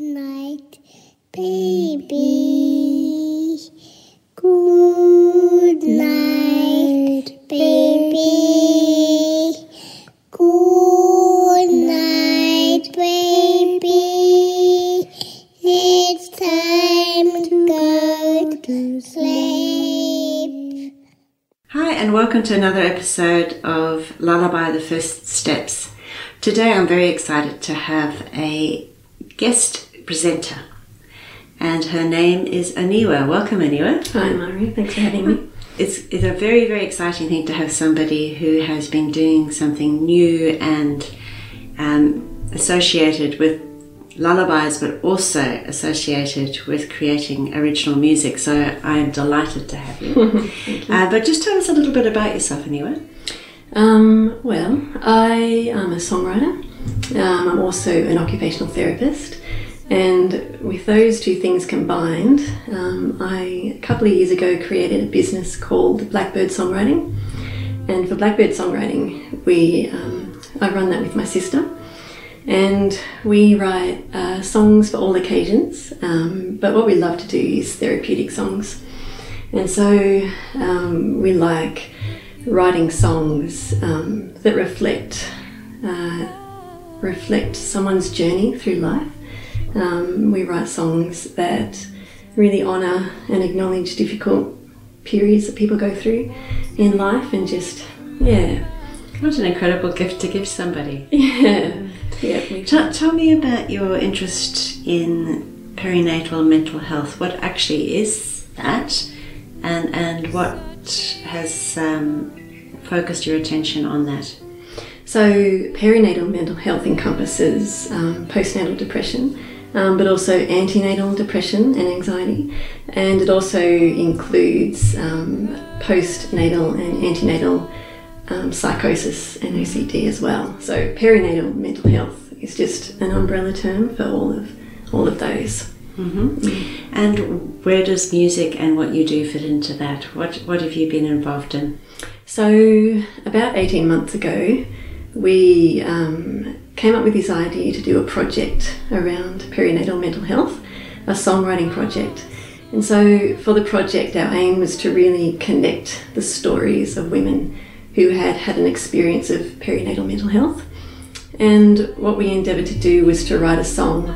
night, baby. Good night, baby. Good night, baby. It's time to go to sleep. Hi, and welcome to another episode of Lullaby The First Steps. Today I'm very excited to have a guest presenter, and her name is Aniwa. Welcome, Aniwa. Hi, Mari. Thanks for having me. It's, it's a very, very exciting thing to have somebody who has been doing something new and um, associated with lullabies, but also associated with creating original music. So I am delighted to have you. Uh, but just tell us a little bit about yourself, Aniwa. Um, well, I am a songwriter. Um, I'm also an occupational therapist. And with those two things combined, um, I, a couple of years ago, created a business called Blackbird Songwriting. And for Blackbird Songwriting, we, um, I run that with my sister. And we write uh, songs for all occasions, um, but what we love to do is therapeutic songs. And so um, we like writing songs um, that reflect uh, reflect someone's journey through life. Um, we write songs that really honour and acknowledge difficult periods that people go through in life, and just yeah, What an incredible gift to give somebody. yeah, yeah. we- Tell, tell me about your interest in perinatal mental health. What actually is that, and and what has um, focused your attention on that? So, perinatal mental health encompasses um, postnatal depression, um, but also antenatal depression and anxiety, and it also includes um, postnatal and antenatal um, psychosis and OCD as well. So, perinatal mental health is just an umbrella term for all of all of those. And where does music and what you do fit into that? What what have you been involved in? So, about 18 months ago, we um, came up with this idea to do a project around perinatal mental health, a songwriting project. And so, for the project, our aim was to really connect the stories of women who had had an experience of perinatal mental health. And what we endeavoured to do was to write a song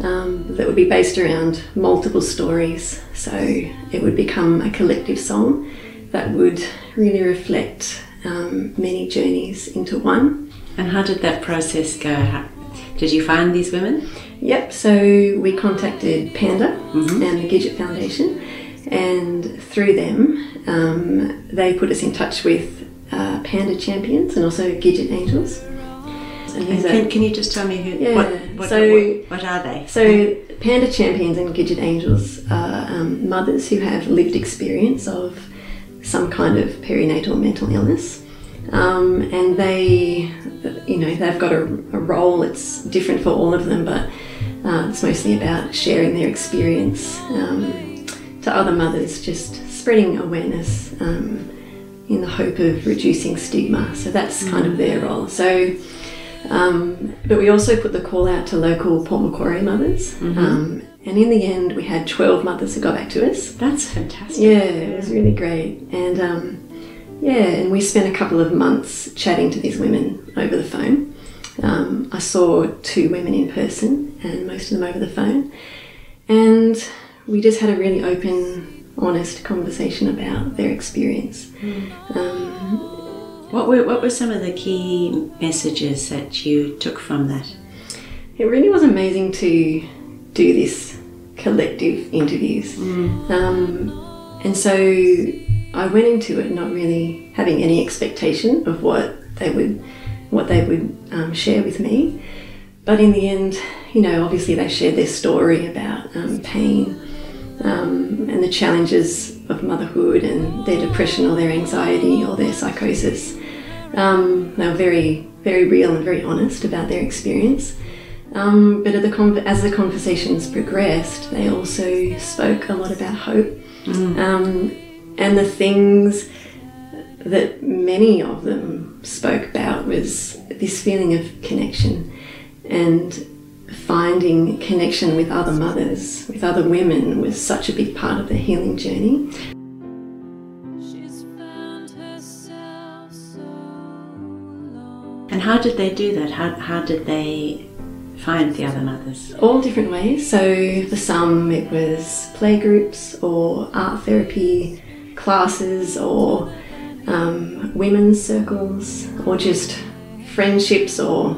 um, that would be based around multiple stories. So, it would become a collective song that would really reflect um, many journeys into one. And how did that process go? How, did you find these women? Yep, so we contacted Panda and the Gidget Foundation, and through them, um, they put us in touch with uh, Panda Champions and also Gidget Angels. And can, can you just tell me who? Yeah, What, what, so- what, what are they? So, Panda Champions and Gidget Angels are um, mothers who have lived experience of some kind of perinatal mental illness. Um, and they, you know, they've got a, a role, it's different for all of them, but uh, it's mostly about sharing their experience um, to other mothers, just spreading awareness um, in the hope of reducing stigma. So, that's kind of their role. So, um, but we also put the call out to local Port Macquarie mothers. Um, and in the end, we had 12 mothers who got back to us. That's fantastic. Yeah, it was really great. And um, yeah, and we spent a couple of months chatting to these women over the phone. Um, I saw two women in person and most of them over the phone. And we just had a really open, honest conversation about their experience. Um, What were what were some of the key messages that you took from that? It really was amazing to do this collective interviews. Um, and so I went into it not really having any expectation of what they would what they would um, share with me. But in the end, you know, obviously they shared their story about um, pain um, and the challenges of motherhood and their depression or their anxiety or their psychosis. Um, they were very, very real and very honest about their experience. Um, but at the con- as the conversations progressed, they also spoke a lot about hope um, and the things that many of them spoke about was this feeling of connection and finding connection with other mothers, with other women, was such a big part of the healing journey. She's found herself so alone. And how did they do that? How, how did they find the other mothers? all different ways. So for some, it was playgroups or art therapy classes or um, women's circles or just friendships or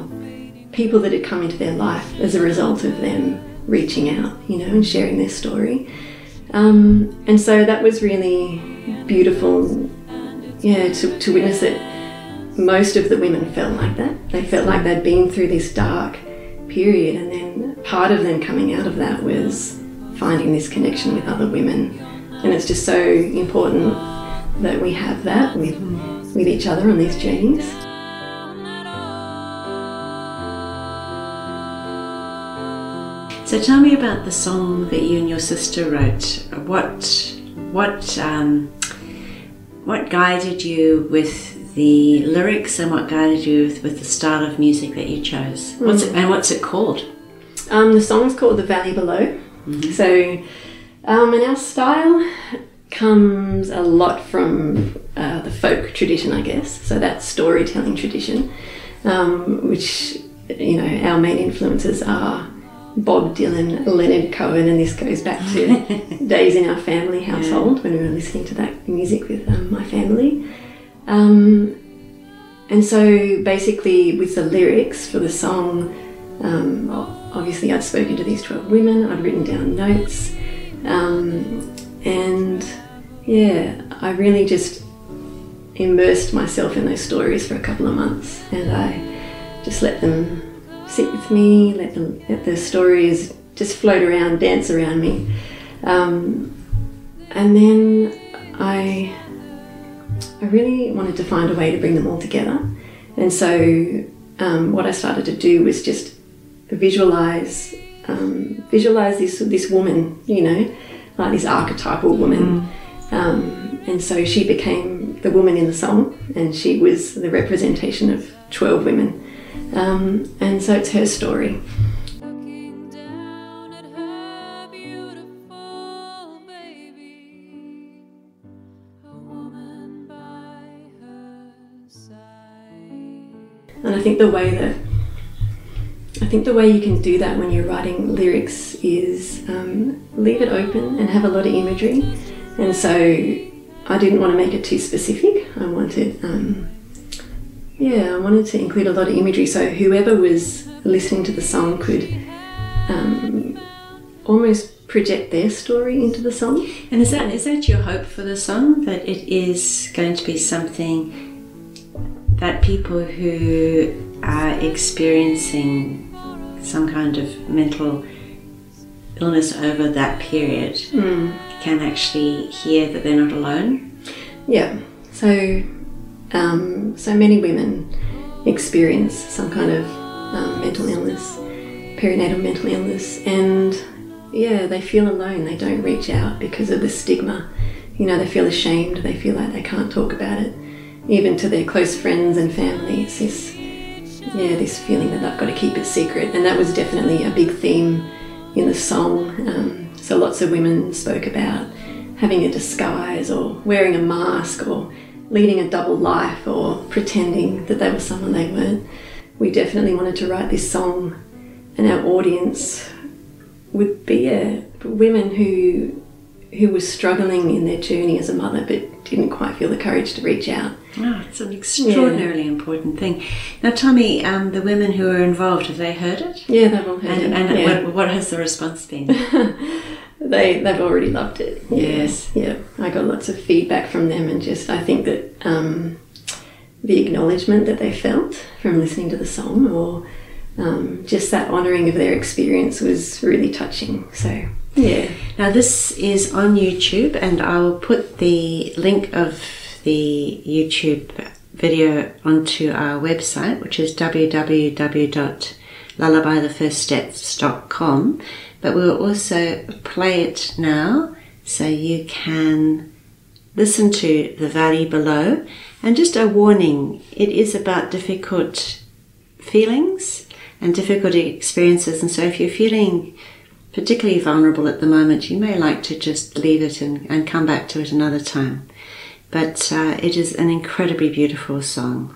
people that had come into their life as a result of them reaching out, you know, and sharing their story. Um, and so that was really beautiful, yeah, to, to witness that most of the women felt like that. They felt like they'd been through this dark period, and then part of them coming out of that was finding this connection with other women. And it's just so important that we have that with, with each other on these journeys. So tell me about the song that you and your sister wrote. What what um, what guided you with the lyrics and what guided you with, with the style of music that you chose? What's it, and what's it called? Um, the song's called The Valley Below. So, um, and our style comes a lot from uh, the folk tradition, I guess. So that storytelling tradition, um, which you know our main influences are Bob Dylan, Leonard Cohen, and this goes back to days in our family household when we were listening to that music with um, my family. Um, and so basically, with the lyrics for the song, um, obviously I'd spoken to these 12 women, I'd written down notes, um, and yeah, I really just immersed myself in those stories for a couple of months, and I just let them sit with me, let them let the stories just float around, dance around me, um, and then I I really wanted to find a way to bring them all together, and so um, what I started to do was just visualize um, visualize this this woman, you know, like this archetypal woman. Um, and so she became the woman in the song, and she was the representation of 12 women. Um, and so it's her story. Looking down at her beautiful baby, a woman by her side. And I think the way that I think the way you can do that when you're writing lyrics is um, leave it open and have a lot of imagery. And so I didn't want to make it too specific. I wanted, um, yeah, I wanted to include a lot of imagery so whoever was listening to the song could um, almost project their story into the song. And is that is that your hope for the song that it is going to be something that people who are experiencing some kind of mental illness over that period can actually hear that they're not alone? Yeah. So, um, so many women experience some kind of um, mental illness, perinatal mental illness, and yeah, they feel alone. They don't reach out because of the stigma. You know, they feel ashamed. They feel like they can't talk about it, even to their close friends and family. It's this, yeah, this feeling that I've got to keep it secret, and that was definitely a big theme in the song. Um, so lots of women spoke about having a disguise or wearing a mask or leading a double life or pretending that they were someone they weren't. We definitely wanted to write this song, and our audience would be uh, women who who were struggling in their journey as a mother but didn't quite feel the courage to reach out. Oh, it's an extraordinarily important thing. Now, me, um, the women who are involved, have they heard it? Yeah, they've all heard And, it. and yeah. what, what has the response been? they they've already loved it. Yes. Yeah. I got lots of feedback from them and just I think that um, the acknowledgement that they felt from listening to the song or um, just that honouring of their experience was really touching. So yeah. Now, this is on YouTube, and I will put the link of the YouTube video onto our website, which is www.lullabythefirststeps.com. But we will also play it now so you can listen to the valley below. And just a warning it is about difficult feelings and difficult experiences. And so if you're feeling particularly vulnerable at the moment, you may like to just leave it and, and come back to it another time but uh, it is an incredibly beautiful song.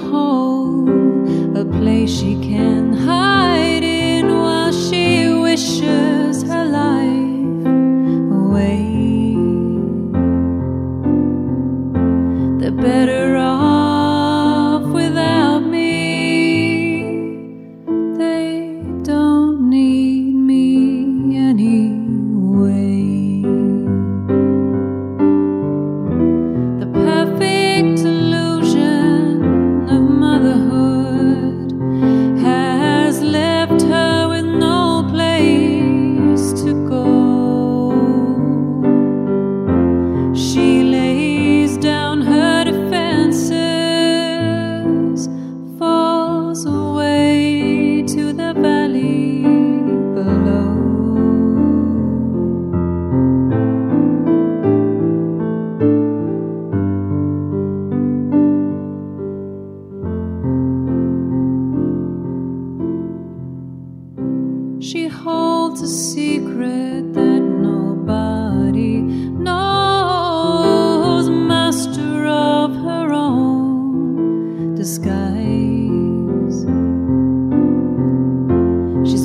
a hole, a place she can She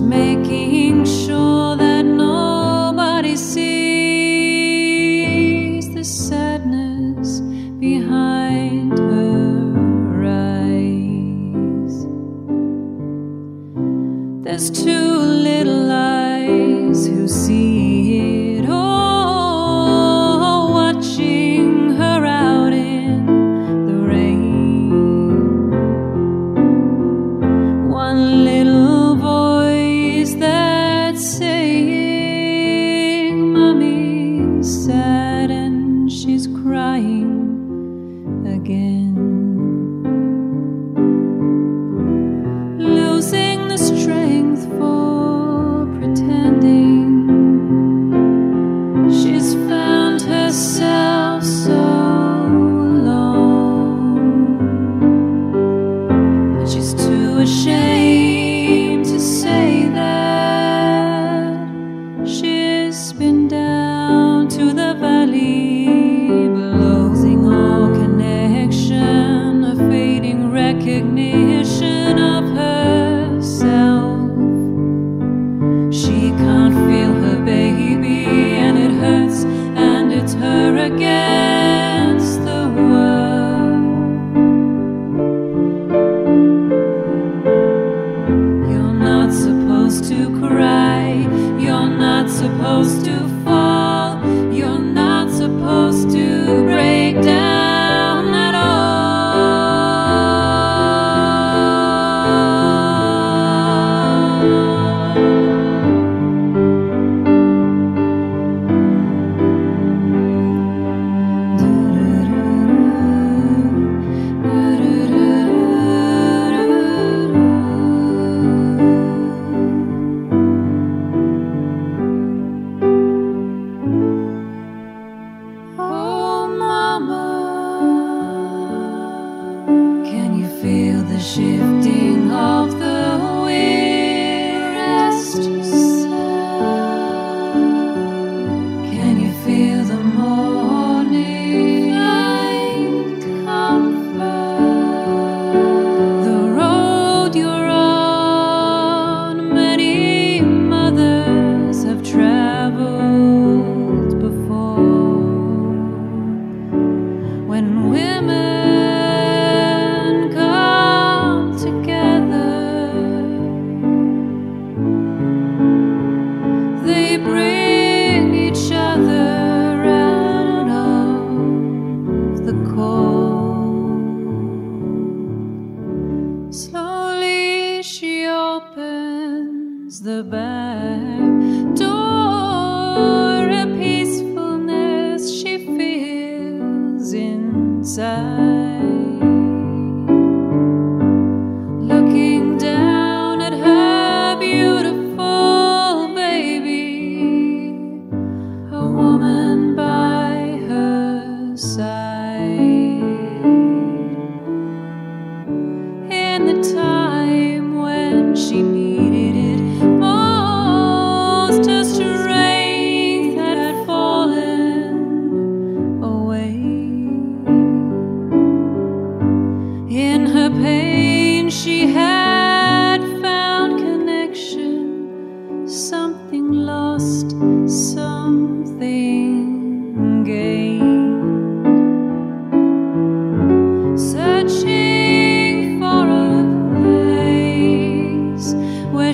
making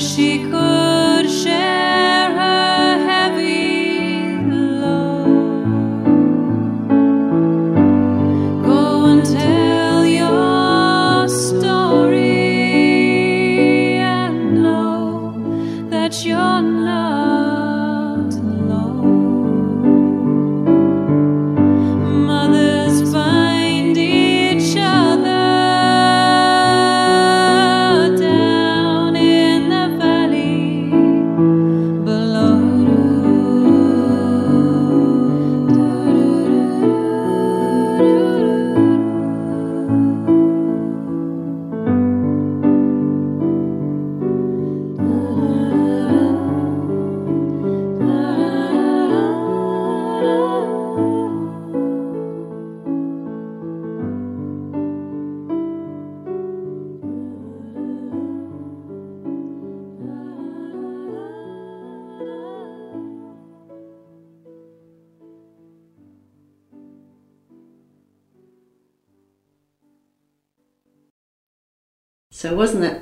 she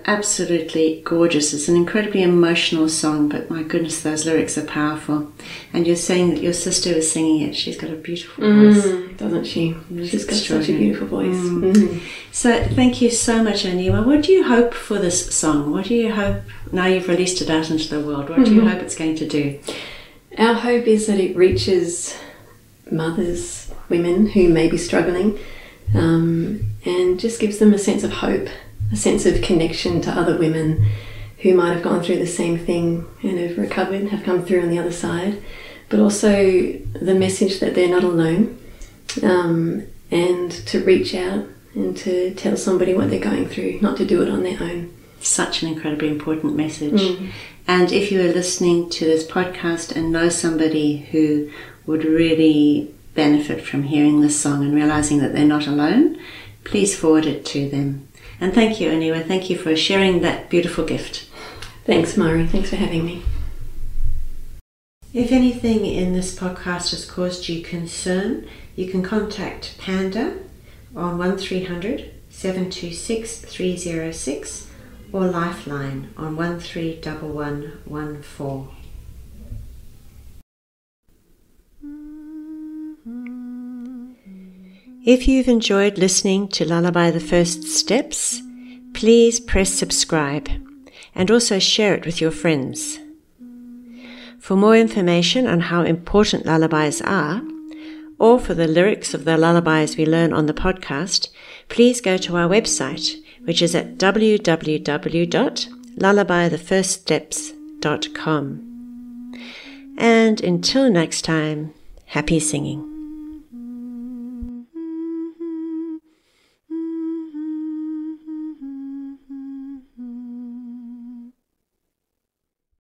absolutely gorgeous? It's an incredibly emotional song, but my goodness, those lyrics are powerful. And you're saying that your sister was singing it. She's got a beautiful voice. Mm, doesn't she? She's got such a beautiful voice. Mm. Mm. So, thank you so much, Aniwa. What do you hope for this song? What do you hope, now you've released it out into the world, what do you hope it's going to do? Our hope is that it reaches mothers, women who may be struggling, um, and just gives them a sense of hope, a sense of connection to other women who might have gone through the same thing and have recovered, have come through on the other side, but also the message that they're not alone, um, and to reach out and to tell somebody what they're going through, not to do it on their own. Such an incredibly important message. And if you are listening to this podcast and know somebody who would really benefit from hearing this song and realizing that they're not alone, please forward it to them. And thank you, Aniwa. Thank you for sharing that beautiful gift. Thanks, Mari. Thanks for having me. If anything in this podcast has caused you concern, you can contact Panda on 1300 726 306 or Lifeline on 131114. If you've enjoyed listening to Lullaby the First Steps, please press subscribe and also share it with your friends. For more information on how important lullabies are, or for the lyrics of the lullabies we learn on the podcast, please go to our website, which is at www.lullabythefirststeps.com. And until next time, happy singing.